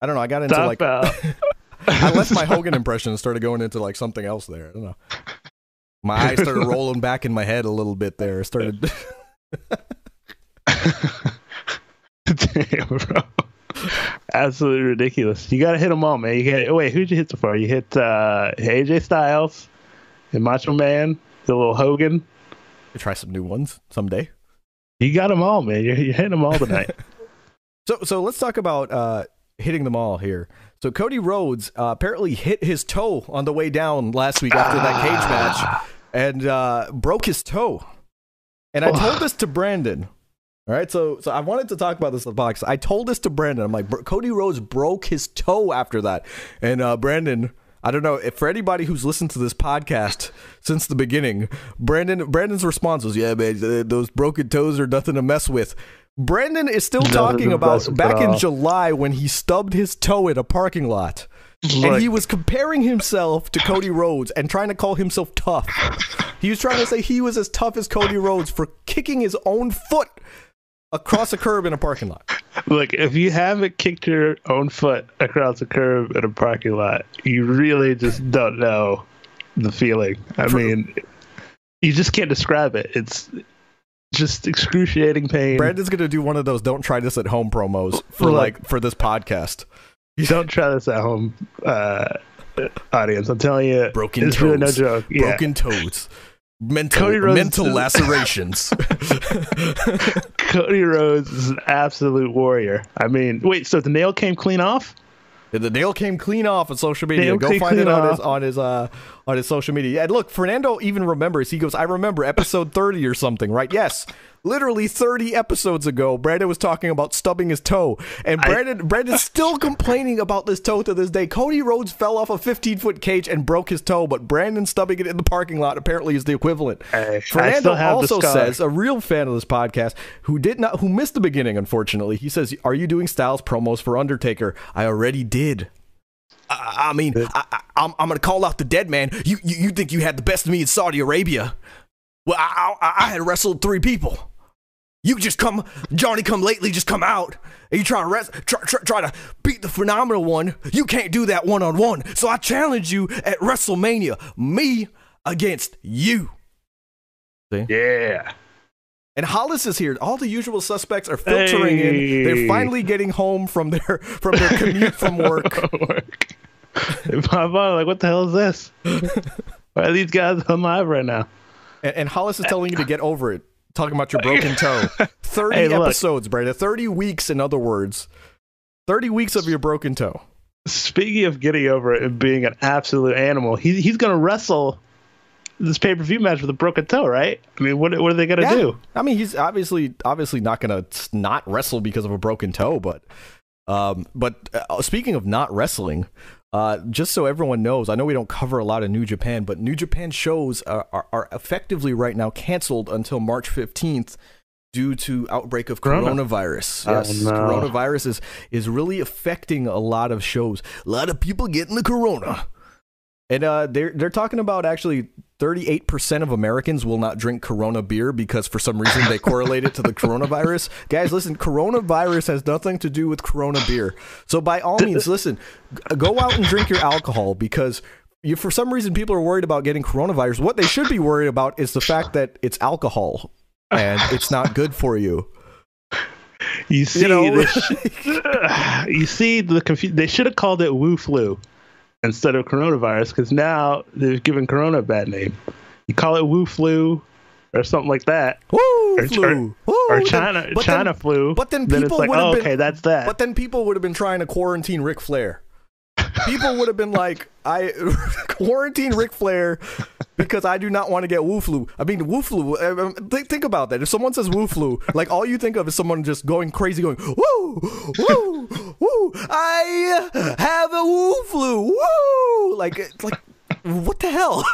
I don't know. I got into Stop like out. I left my Hogan impression and started going into like something else there. I don't know. My eyes started rolling back in my head a little bit there. It started. Damn, bro. Absolutely ridiculous. You gotta hit them all, man. You hit, wait, who'd you hit so far? You hit uh, AJ Styles and Macho Man, the little Hogan. try some new ones someday. You got them all, man. You're, you're hitting them all tonight. So so let's talk about uh, hitting them all here. So Cody Rhodes uh, apparently hit his toe on the way down last week after that cage match and uh, broke his toe. And I told this to Brandon. All right, so so I wanted to talk about this in the box. I told this to Brandon. I'm like, Cody Rhodes broke his toe after that, and uh, Brandon. I don't know if for anybody who's listened to this podcast since the beginning, Brandon Brandon's response was, "Yeah, man, those broken toes are nothing to mess with." Brandon is still Nothing talking about back in. July when he stubbed his toe in a parking lot. and he was comparing himself to Cody Rhodes and trying to call himself tough. He was trying to say he was as tough as Cody Rhodes for kicking his own foot across a curb in a parking lot. Look, if you haven't kicked your own foot across a curb in a parking lot, you really just don't know the feeling. I mean, you just can't describe it. It's just excruciating pain. Brandon's gonna do one of those "Don't try this at home" promos for Look. like for this podcast. You Don't try this at home, uh, audience. I'm telling you, Broken it's toes, really no joke. Yeah. broken toes, mental mental lacerations. Cody Rhodes is an absolute warrior. I mean, wait, so the nail came clean off? The nail came clean off on social media. Nail Go find it on his on his uh on his social media. And look, Fernando even remembers. He goes, "I remember episode 30 or something, right?" Yes. Literally 30 episodes ago, Brandon was talking about stubbing his toe. And I- Brandon Brandon's still complaining about this toe to this day. Cody Rhodes fell off a 15-foot cage and broke his toe, but Brandon stubbing it in the parking lot apparently is the equivalent. I Fernando the also says a real fan of this podcast who did not who missed the beginning unfortunately. He says, "Are you doing Styles promos for Undertaker?" I already did. I, I mean, I, I, I'm, I'm gonna call out the dead man. You, you, you think you had the best of me in Saudi Arabia? Well, I, I, I had wrestled three people. You just come, Johnny, come lately, just come out, and you try to rest, try, try, try to beat the phenomenal one. You can't do that one on one. So I challenge you at WrestleMania, me against you. See? Yeah. And Hollis is here. All the usual suspects are filtering in. They're finally getting home from their from their commute from work. Work. My phone, like, what the hell is this? Why are these guys on live right now? And, and Hollis is telling you to get over it. Talking about your broken toe. 30 Hey, episodes, Brandon. 30 weeks, in other words. 30 weeks of your broken toe. Speaking of getting over it and being an absolute animal, he, he's going to wrestle this pay per view match with a broken toe, right? I mean, what what are they going to Yeah. do? I mean, he's obviously obviously not gonna not wrestle because of a broken toe, but um, but uh, speaking of not wrestling, uh, just so everyone knows, I know we don't cover a lot of New Japan, but New Japan shows are, are, are effectively right now canceled until March fifteenth due to outbreak of Corona. coronavirus. Oh, Yes, no. coronavirus is is really affecting a lot of shows. A lot of people getting the corona. And uh, they're they're talking about actually 38% of Americans will not drink Corona beer because for some reason they correlate it to the coronavirus. Guys, listen, coronavirus has nothing to do with Corona beer. So by all means, listen, go out and drink your alcohol because you, for some reason people are worried about getting coronavirus. What they should be worried about is the fact that it's alcohol and it's not good for you. You see, know, they sh- you see the confu- They should have called it Wu flu instead of coronavirus because now they've given Corona a bad name. You call it Wu flu or something like that, Woo, or, flu. Woo, or China but China then- flu. but then people like, would've oh, been- okay, that's that. But then people would have been trying to quarantine Ric Flair. People would have been like, I quarantine Ric Flair because I do not want to get Wu flu. I mean, Wu flu. uh, um, Think, think about that. If someone says Wu flu, like all you think of is someone just going crazy, going Woo, Woo, Woo. I have a Wu flu. Woo, like, like, what the hell?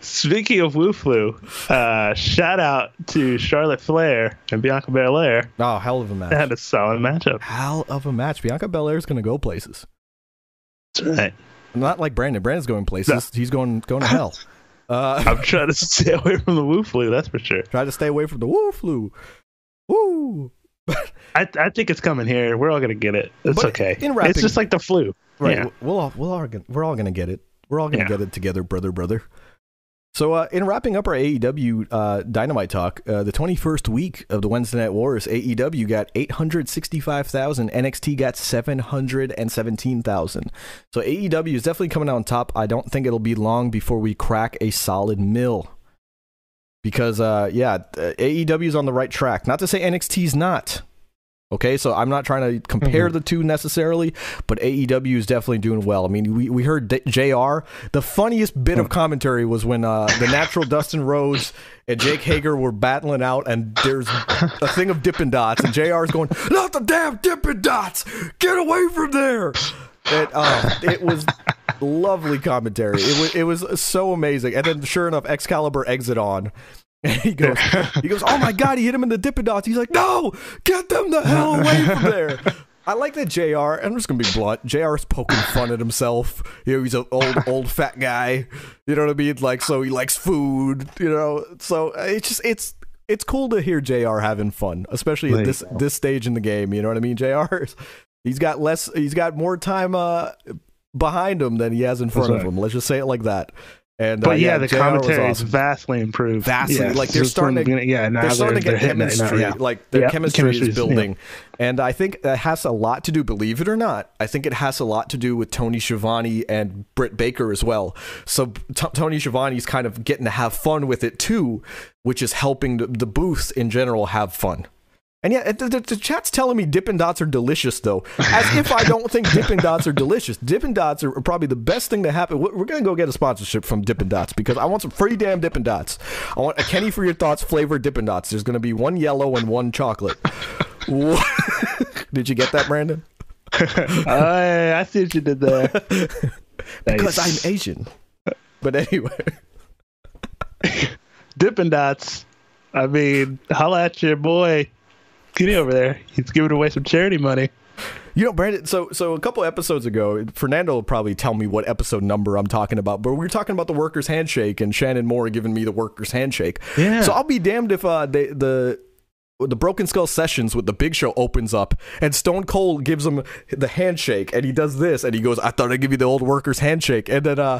Speaking of Wu flu, uh, shout out to Charlotte Flair and Bianca Belair. Oh, hell of a They had match. a solid matchup. Hell of a match. Bianca Belair's gonna go places. That's right. Not like Brandon. Brandon's going places. He's going going to hell. Uh, I'm trying to stay away from the Wu flu. That's for sure. Try to stay away from the woo flu. Woo. I, I think it's coming here. We're all gonna get it. It's But okay. in wrapping- it's just like the flu. Right. Yeah. We'll all, we'll all, gonna- we're all gonna get it. We're all gonna Yeah. get it together, brother, brother. So, uh, in wrapping up our AEW uh, Dynamite talk, uh, the 21st week of the Wednesday Night Wars, AEW got 865,000, NXT got 717,000. So, AEW is definitely coming out on top. I don't think it'll be long before we crack a solid mill. Because, uh, yeah, uh, AEW is on the right track. Not to say NXT's not. Okay, so I'm not trying to compare the two necessarily, but AEW is definitely doing well. I mean, we, we heard D- JR. The funniest bit of commentary was when uh, the natural Dustin Rhodes and Jake Hager were battling out, and there's a thing of Dippin' Dots, and JR's going, Not the damn Dippin' Dots! Get away from there! And, uh, it was lovely commentary. It was, it was so amazing. And then, sure enough, Excalibur exit on. And he goes, he goes, oh my god, he hit him in the Dippin' Dots. He's like, no, get them the hell away from there. I like that Jr. I'm just gonna be blunt. Jr.'s poking fun at himself. You know, he's an old, old fat guy. You know what I mean? Like, so he likes food. You know, so uh, it's just it's it's cool to hear Jr. having fun, especially at this go. this stage in the game. You know what I mean? Jr. He's got less. He's got more time uh, behind him than he has in front That's of him. Let's just say it like that. And uh, But yeah, the JR commentary is vastly improved. Vastly, Yeah, like, they're just starting to- yeah, now they're starting to get it now, chemistry. yeah. Like their Yep, chemistry is chemistry's- yeah. building, and I think that has a lot to do. Believe it or not, I think it has a lot to do with Tony Schiavone and Britt Baker as well. So T- Tony is kind of getting to have fun with it too, which is helping the, the booth in general have fun. And yeah, the, the, the chat's telling me Dippin' Dots are delicious, though. As if I don't think Dippin' Dots are delicious. Dippin' Dots are probably the best thing to happen. We're we're gonna go get a sponsorship from Dippin' Dots because I want some free damn Dippin' Dots. I want a Kenny for your thoughts flavored Dippin' Dots. There's gonna be one yellow and one chocolate. Did you get that, Brandon? I, I see what you did there. Because Nice. I'm Asian. But anyway, Dippin' Dots. I mean, holla at your boy Kenny over there. He's giving away some charity money. You know, Brandon. So, so a couple episodes ago, Fernando will probably tell me what episode number I'm talking about. But we were talking about the workers' handshake, and Shannon Moore giving me the workers' handshake. Yeah. So I'll be damned if uh, they, the the Broken Skull sessions with the Big Show opens up, and Stone Cold gives him the handshake, and he does this, and he goes, "I thought I'd give you the old workers' handshake," and then uh,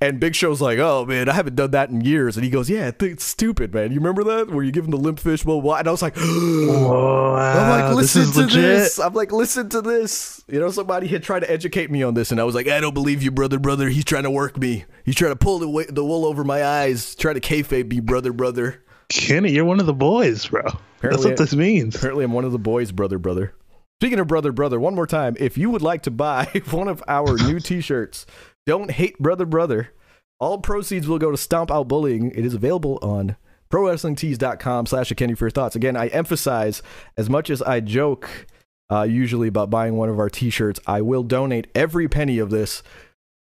and Big Show's like, "Oh man, I haven't done that in years," and he goes, "Yeah, it's stupid, man. You remember that where you give him the limp fish, blah blah?" blah? And I was like. Whoa, I'm like, listen is to legit. this. I'm like, listen to this. You know, somebody had tried to educate me on this, and I was like, I don't believe you, brother, brother. He's trying to work me. He's trying to pull the, the wool over my eyes, trying to kayfabe me, brother, brother. Kenny, you're one of the boys, bro. That's what this means. Apparently, I'm one of the boys, brother, brother. Speaking of brother, brother, one more time. If you would like to buy one of our new T-shirts, don't hate brother, brother. All proceeds will go to Stomp Out Bullying. It is available on prowrestlingtees.com slash Kenny for your thoughts. Again, I emphasize as much as I joke uh, usually about buying one of our T-shirts, I will donate every penny of this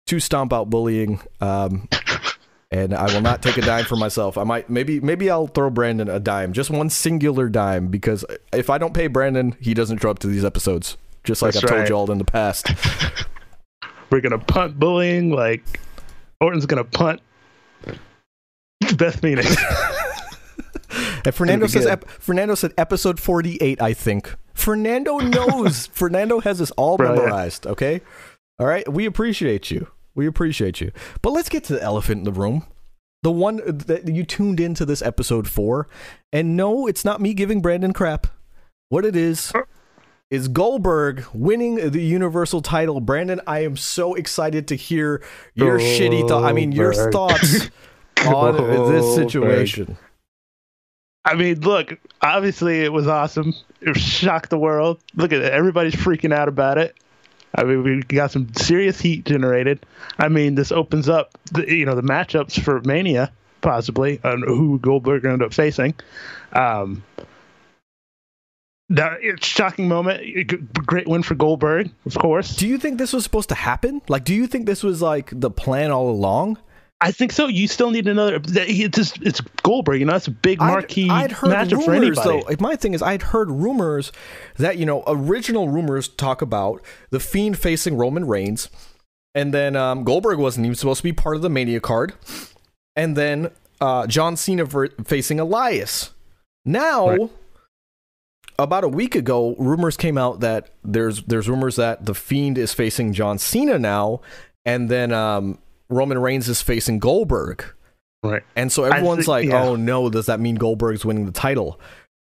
to Stomp Out Bullying. Um, and I will not take a dime for myself. I might maybe maybe I'll throw Brandon a dime, just one singular dime, because if I don't pay Brandon, he doesn't show up to these episodes. Just like That's I've told you all in the past. We're gonna punt bullying. Like Orton's gonna punt Beth Phoenix. And Fernando says ep- Fernando said episode 48, I think. Fernando knows. Fernando has this all Brilliant. memorized, okay? All right, we appreciate you. We appreciate you. But let's get to the elephant in the room. The one that you tuned into this episode for. And no, it's not me giving Brandon crap. What it is is Goldberg winning the Universal title. Brandon, I am so excited to hear your shitty thought. I mean, your thoughts on this situation. I mean, look, obviously it was awesome. It shocked the world. Look at it. Everybody's freaking out about it. I mean, we got some serious heat generated. I mean, this opens up, the, you know, the matchups for Mania, possibly, on who Goldberg ended up facing. Um, that it's shocking moment. Great win for Goldberg, of course. Do you think this was supposed to happen? Like, do you think this was like the plan all along? I think so. You still need another. It's just, it's Goldberg. You know, that's a big marquee I'd, I'd heard matchup for rumors, anybody. though. like, My thing is, I'd heard rumors that you know, original rumors talk about the Fiend facing Roman Reigns, and then um, Goldberg wasn't even supposed to be part of the Mania card, and then uh, John Cena ver- facing Elias. Now, Right. about a week ago, rumors came out that there's there's rumors that the Fiend is facing John Cena now, and then um, Roman Reigns is facing Goldberg. Right. And so everyone's think- like, yeah. "Oh no, does that mean Goldberg's winning the title?"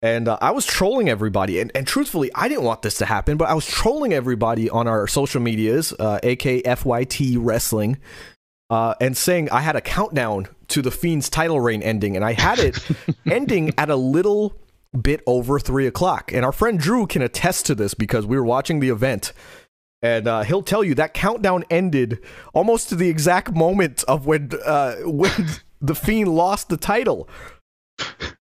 And uh, I was trolling everybody, and, and truthfully, I didn't want this to happen, but I was trolling everybody on our social medias, uh, AKFYT Wrestling, uh, and saying I had a countdown to the Fiend's title reign ending, and I had it ending at a little bit over three o'clock. And our friend Drew can attest to this because we were watching the event. And uh, he'll tell you that countdown ended almost to the exact moment of when uh, when the Fiend lost the title.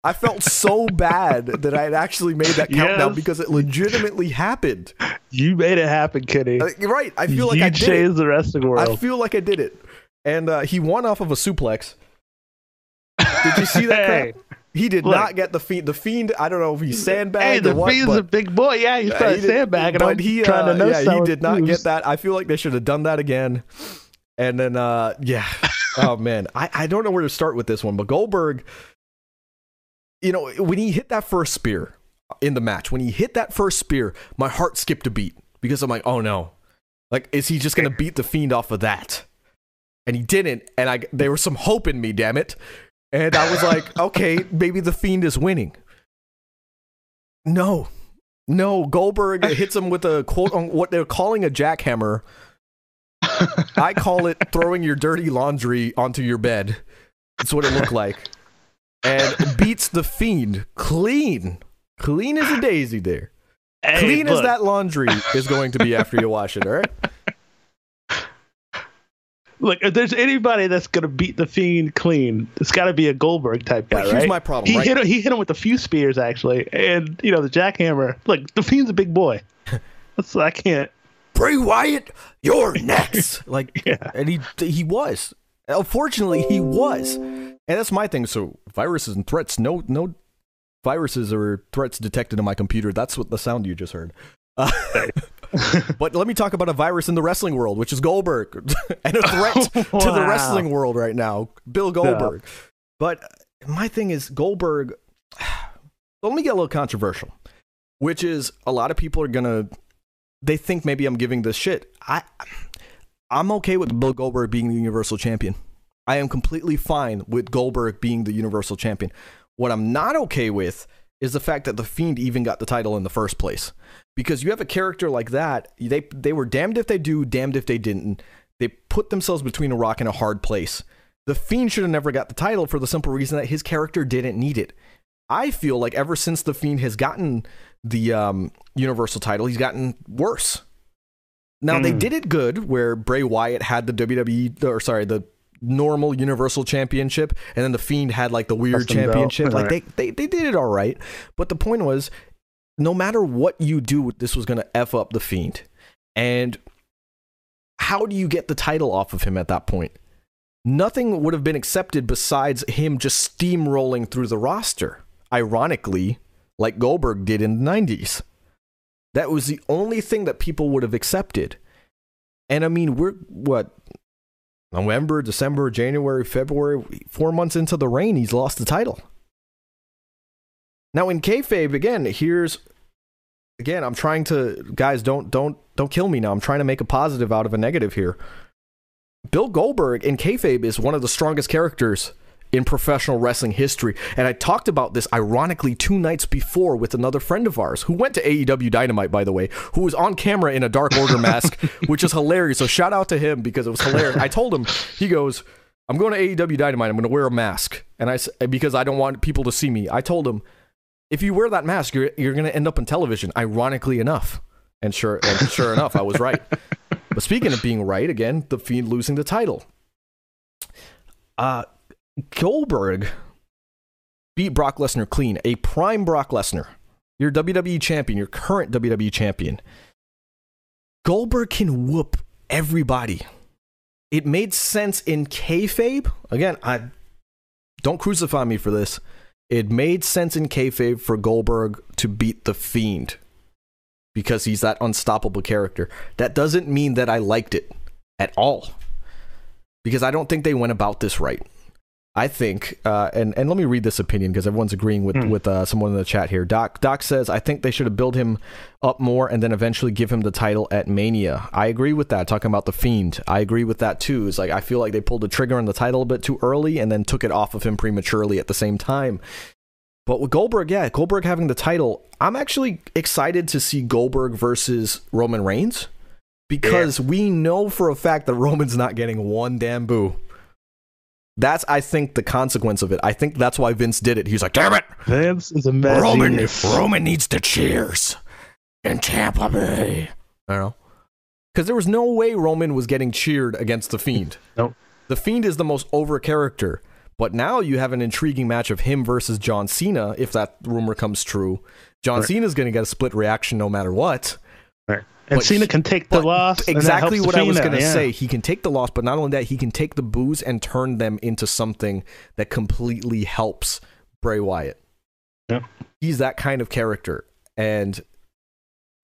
I felt so bad that I had actually made that countdown Yes. because it legitimately happened. You made it happen, Kenny. Uh, right. I feel like you I did it. changed the rest of the world. I feel like I did it. And uh, he won off of a suplex. Did you see that Hey. crap? He did Look. not get the fiend. The fiend. I don't know if he sandbagged hey, the what. Fiend's but- a big boy. Yeah, he's trying he to sandbag, and but I'm he, trying uh, to know yeah, he did not get that. I feel like they should have done that again. And then, uh, yeah, oh man, I, I don't know where to start with this one, but Goldberg, you know, when he hit that first spear in the match, when he hit that first spear, my heart skipped a beat because I'm like, oh no, like is he just gonna beat the fiend off of that? And he didn't, and I there was some hope in me, damn it. And I was like, okay, maybe the fiend is winning. No, no, Goldberg hits him with a quote on what they're calling a jackhammer. I call it throwing your dirty laundry onto your bed. That's what it looked like. And beats the fiend clean. Clean as a daisy there. Hey, clean as that laundry is going to be after you wash it, all right? Look, if there's anybody that's gonna beat the Fiend clean, it's got to be a Goldberg type guy, But here's right? my problem, He right? hit him, he hit him with a few spears actually, and you know the jackhammer. Look, the Fiend's a big boy. That's I can't. Bray Wyatt, you're next. Like, Yeah. and he he was. Unfortunately, he was, and that's my thing. So, viruses and threats. No, no viruses or threats detected in my computer. That's what the sound you just heard. Uh, but let me talk about a virus in the wrestling world, which is Goldberg, and a threat to the wrestling world right now, Bill Goldberg. But my thing is Goldberg. Let me get a little controversial, which is a lot of people are gonna they think maybe I'm giving this shit. I I'm okay with Bill Goldberg being the Universal Champion. I am completely fine with Goldberg being the Universal Champion. What I'm not okay with is the fact that the Fiend even got the title in the first place. Because you have a character like that, they they were damned if they do, damned if they didn't. They put themselves between a rock and a hard place. The Fiend should have never got the title for the simple reason that his character didn't need it. I feel like ever since the Fiend has gotten the um, Universal title, he's gotten worse. Now they Hmm. did it good, where Bray Wyatt had the WWE, or sorry, the normal Universal Championship, and then the Fiend had like the weird Custom championship. Like they, they they did it all right, but the point was, no matter what you do, this was going to f up the Fiend, and how do you get the title off of him at that point? Nothing would have been accepted besides him just steamrolling through the roster. Ironically, like Goldberg did in the 90s. That was the only thing that people would have accepted. And I mean, we're what? November, December, January, February, four months into the reign, he's lost the title. Now in kayfabe, again, here's again, I'm trying to guys, don't don't don't kill me now. I'm trying to make a positive out of a negative here. Bill Goldberg in kayfabe is one of the strongest characters in professional wrestling history. And I talked about this ironically two nights before with another friend of ours who went to AEW Dynamite, by the way, who was on camera in a Dark Order mask, which is hilarious. So shout out to him because it was hilarious. I told him, he goes, I'm going to AEW Dynamite. I'm going to wear a mask. And I, because I don't want people to see me, I told him, if you wear that mask, you're, you're going to end up on television, ironically enough. And sure, and sure enough, I was right. But speaking of being right, again, the Fiend losing the title. Uh, Goldberg beat Brock Lesnar clean, a prime Brock Lesnar. Your WWE champion, your current WWE champion. Goldberg can whoop everybody. It made sense in kayfabe. Again, I don't crucify me for this. It made sense in kayfabe for Goldberg to beat the Fiend because he's that unstoppable character. That doesn't mean that I liked it at all because I don't think they went about this right. I think, uh, and and let me read this opinion because everyone's agreeing with Hmm. with uh, someone in the chat here. Doc Doc says I think they should have built him up more and then eventually give him the title at Mania. I agree with that. Talking about the Fiend, I agree with that too. It's like I feel like they pulled the trigger on the title a bit too early and then took it off of him prematurely at the same time. But with Goldberg, yeah, Goldberg having the title, I'm actually excited to see Goldberg versus Roman Reigns because we know for a fact that Roman's not getting one damn boo. That's, I think, the consequence of it. I think that's why Vince did it. He's like, damn it, Vince is a mad Roman, genius. Roman needs the cheers in Tampa Bay. I don't know. Because there was no way Roman was getting cheered against The Fiend. Nope. The Fiend is the most over character. But now you have an intriguing match of him versus John Cena, if that rumor comes true. John Right. Cena's going to get a split reaction no matter what. Right. And But Cena can take the loss. Exactly what I was going to yeah. say. He can take the loss, but not only that, he can take the booze and turn them into something that completely helps Bray Wyatt. Yep. He's that kind of character. And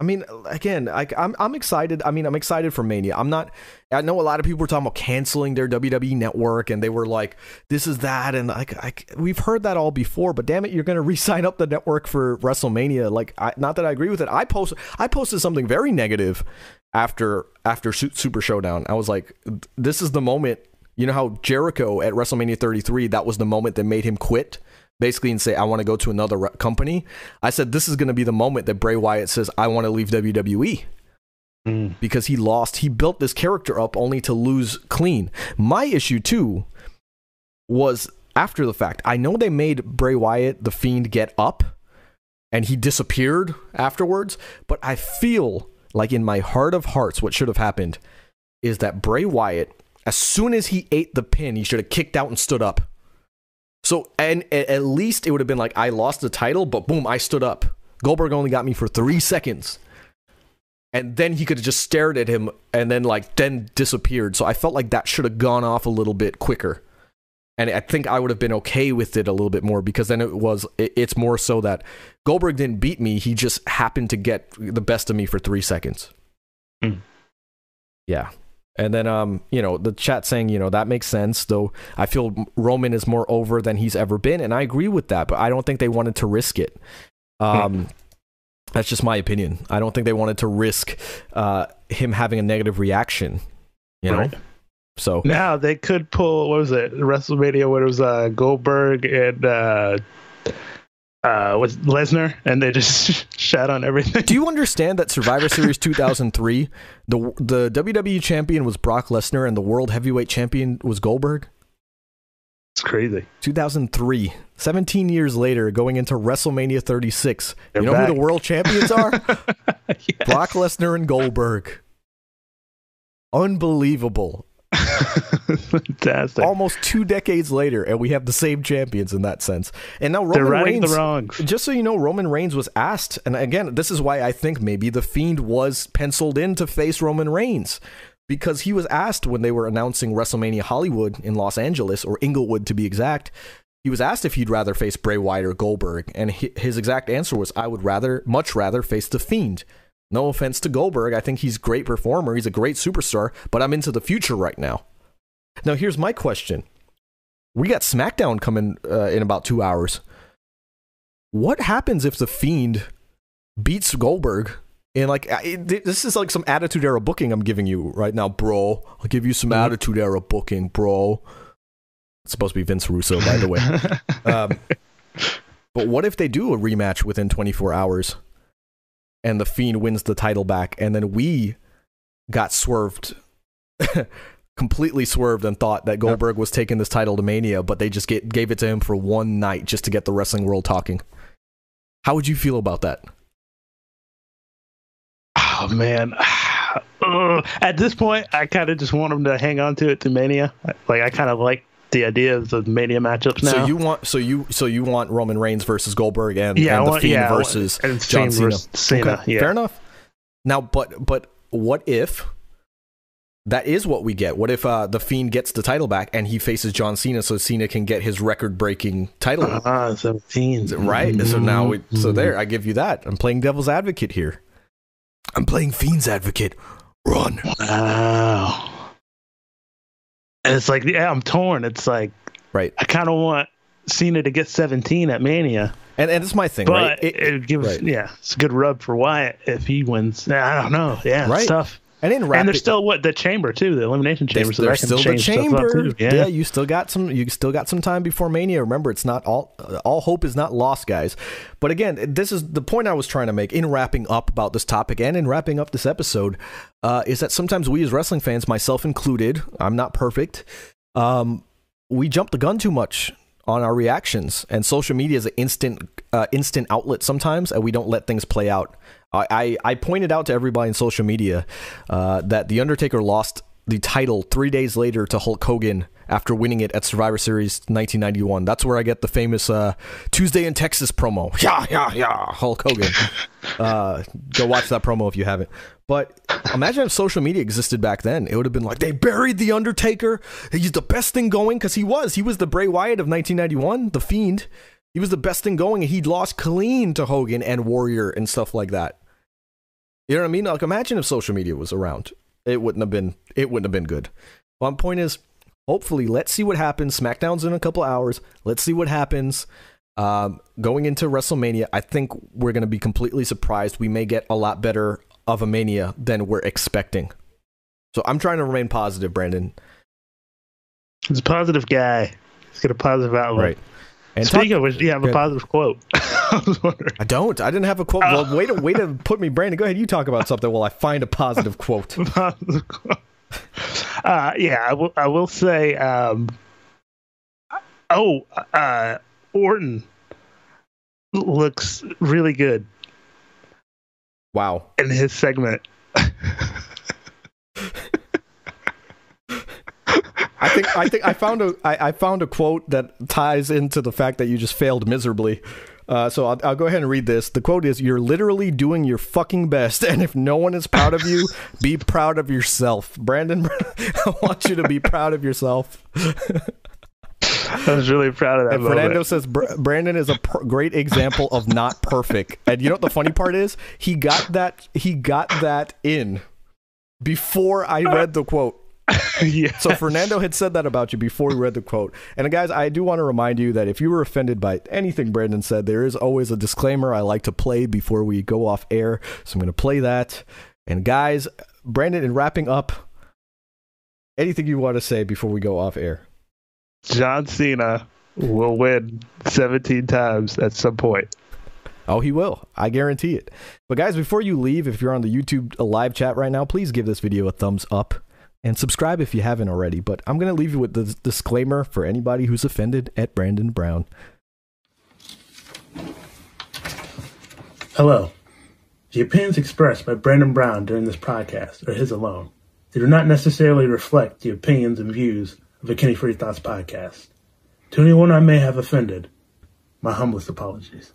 I mean, again, I, I'm I'm excited. I mean, I'm excited for Mania. I'm not. I know a lot of people were talking about canceling their WWE network, and they were like, "This is that," and like, I, we've heard that all before. But damn it, you're to re-sign up the network for WrestleMania. Like, I, not that I agree with it. I post I posted something very negative after after Super Showdown. I was like, "This is the moment." You know how Jericho at WrestleMania 33, that was the moment that made him quit basically and say, I want to go to another re- company. I said, this is going to be the moment that Bray Wyatt says, I want to leave WWE Mm. because he lost. He built this character up only to lose clean. My issue, too, was after the fact. I know they made Bray Wyatt, the Fiend, get up and he disappeared afterwards, but I feel like in my heart of hearts, what should have happened is that Bray Wyatt, as soon as he ate the pin, he should have kicked out and stood up. So, and at least it would have been like I lost the title, but boom, I stood up. Goldberg only got me for three seconds. And then he could have just stared at him and then, like, then disappeared. So I felt like that should have gone off a little bit quicker. And I think I would have been okay with it a little bit more because then it was, it- it's more so that Goldberg didn't beat me. He just happened to get the best of me for three seconds. Hmm. Yeah. And then, um, you know, the chat saying, you know, that makes sense. Though I feel Roman is more over than he's ever been, and I agree with that. But I don't think they wanted to risk it. Um, that's just my opinion. I don't think they wanted to risk uh, him having a negative reaction. You know, Right. so Now they could pull what was it WrestleMania when it was uh, Goldberg and uh, uh, was Lesnar, and they just shat on everything. Do you understand that Survivor Series 2003, the the WWE champion was Brock Lesnar and the World Heavyweight champion was Goldberg? It's crazy. 2003, 17 years later, going into WrestleMania 36. They're you know back. who the world champions are? Yes. Brock Lesnar and Goldberg. Unbelievable. Fantastic. Almost two decades later, and we have the same champions in that sense. And now Roman Reigns. the wrongs. Just so you know, Roman Reigns was asked, and again, this is why I think maybe the Fiend was penciled in to face Roman Reigns. Because he was asked when they were announcing WrestleMania Hollywood in Los Angeles, or Inglewood to be exact, he was asked if he'd rather face Bray Wyatt or Goldberg, and his exact answer was, "I would rather, much rather, face the Fiend." No offense to Goldberg, I think he's a great performer, he's a great superstar, but I'm into the future right now. Now, here's my question: We got SmackDown coming uh, in about two hours. What happens if the Fiend beats Goldberg? And like, I- this is like some Attitude Era booking I'm giving you right now, bro. I'll give you some Mhm. Attitude Era booking, bro. It's supposed to be Vince Russo, by the way. Um, but what if they do a rematch within 24 hours and the Fiend wins the title back and then we got swerved, completely swerved and thought that Goldberg was taking this title to Mania, but they just get, gave it to him for one night just to get the wrestling world talking? How would you feel about that? Oh man. Ugh. Uh, at this point, I kind of just want them to hang on to it to Mania. Like I kind of like the idea of the Mania matchups now. So you want so you so you want Roman Reigns versus Goldberg and, Yeah, and the want- Fiend yeah, want- versus and John Cena. versus Cena, Okay, yeah. Fair enough. Now, but but what if that is what we get? What if uh, the Fiend gets the title back and he faces John Cena, so Cena can get his record-breaking title? ah, 17. right. So now, we, Mm-hmm. so there, I give you that. I'm playing devil's advocate here. I'm playing Fiend's advocate. Run. Wow. And it's like, yeah, I'm torn. It's like Right. I kind of want Cena to get 17 at Mania, And and it's my thing, but right? it, It- gives right. yeah, it's a good rub for Wyatt if he wins. I don't know. Yeah, Right. it's tough. And in and rapid, there's still what the chamber too, the elimination chamber. There's, so there's still the chamber. too. Yeah. you still got some. You still got some time before Mania. Remember, it's not all. All hope is not lost, guys. But again, this is the point I was trying to make in wrapping up about this topic and in wrapping up this episode. Uh, is that sometimes we as wrestling fans, myself included, I'm not perfect. Um, we jump the gun too much on our reactions, and social media is an instant, uh, instant outlet sometimes, and we don't let things play out. I, I, pointed out to everybody in social media uh, that the Undertaker lost the title three days later to Hulk Hogan after winning it at Survivor Series 1991. That's where I get the famous uh, Tuesday in Texas promo. Yeah, yeah, yeah, Hulk Hogan. uh, go watch that promo if you haven't. But imagine if social media existed back then. It would have been like they buried the Undertaker. He's the best thing going because he was. He was the Bray Wyatt of 1991, the Fiend. He was the best thing going, and he'd lost clean to Hogan and Warrior and stuff like that. You know what I mean? Like, imagine if social media was around. It wouldn't have been. It wouldn't have been good. One point is, hopefully, let's see what happens. SmackDown's in a couple hours. Let's see what happens. Um, going into WrestleMania, I think we're going to be completely surprised. We may get a lot better of a Mania than we're expecting. So I'm trying to remain positive, Brandon. He's a positive guy. He's got a positive outlook. Right. And talk- Speaking of which, you have a positive quote. I was wondering. I don't. I didn't have a quote. Well, way to way to put me, Brandon. Go ahead. You talk about something while I find a positive quote. Positive quote. Uh, yeah, I will. I will say. Um, oh, uh, Orton looks really good Wow. in his segment. I think I think I found a I, I found a quote that ties into the fact that you just failed miserably. Uh, so I'll, I'll go ahead and read this. The quote is: "You're literally doing your fucking best, and if no one is proud of you, be proud of yourself." Brandon, I want you to be proud of yourself. I was really proud of that. And moment. Fernando says Br- Brandon is a per- great example of not perfect. And you know what the funny part is? He got that he got that in before I read the quote. yeah. So Fernando had said that about you before we read the quote. And guys, I do want to remind you that if you were offended by anything Brandon said, there is always a disclaimer I like to play before we go off air. So I'm going to play that. And guys, Brandon, in wrapping up, anything you want to say before we go off air? John Cena will win 17 times at some point. Oh, he will. I guarantee it. But guys, before you leave, if you're on the YouTube live chat right now, please give this video a thumbs up. And subscribe if you haven't already. But I'm going to leave you with the disclaimer for anybody who's offended at Brandon Brown. Hello. The opinions expressed by Brandon Brown during this podcast are his alone. They do not necessarily reflect the opinions and views of the Kenny Free Thoughts podcast. To anyone I may have offended, my humblest apologies.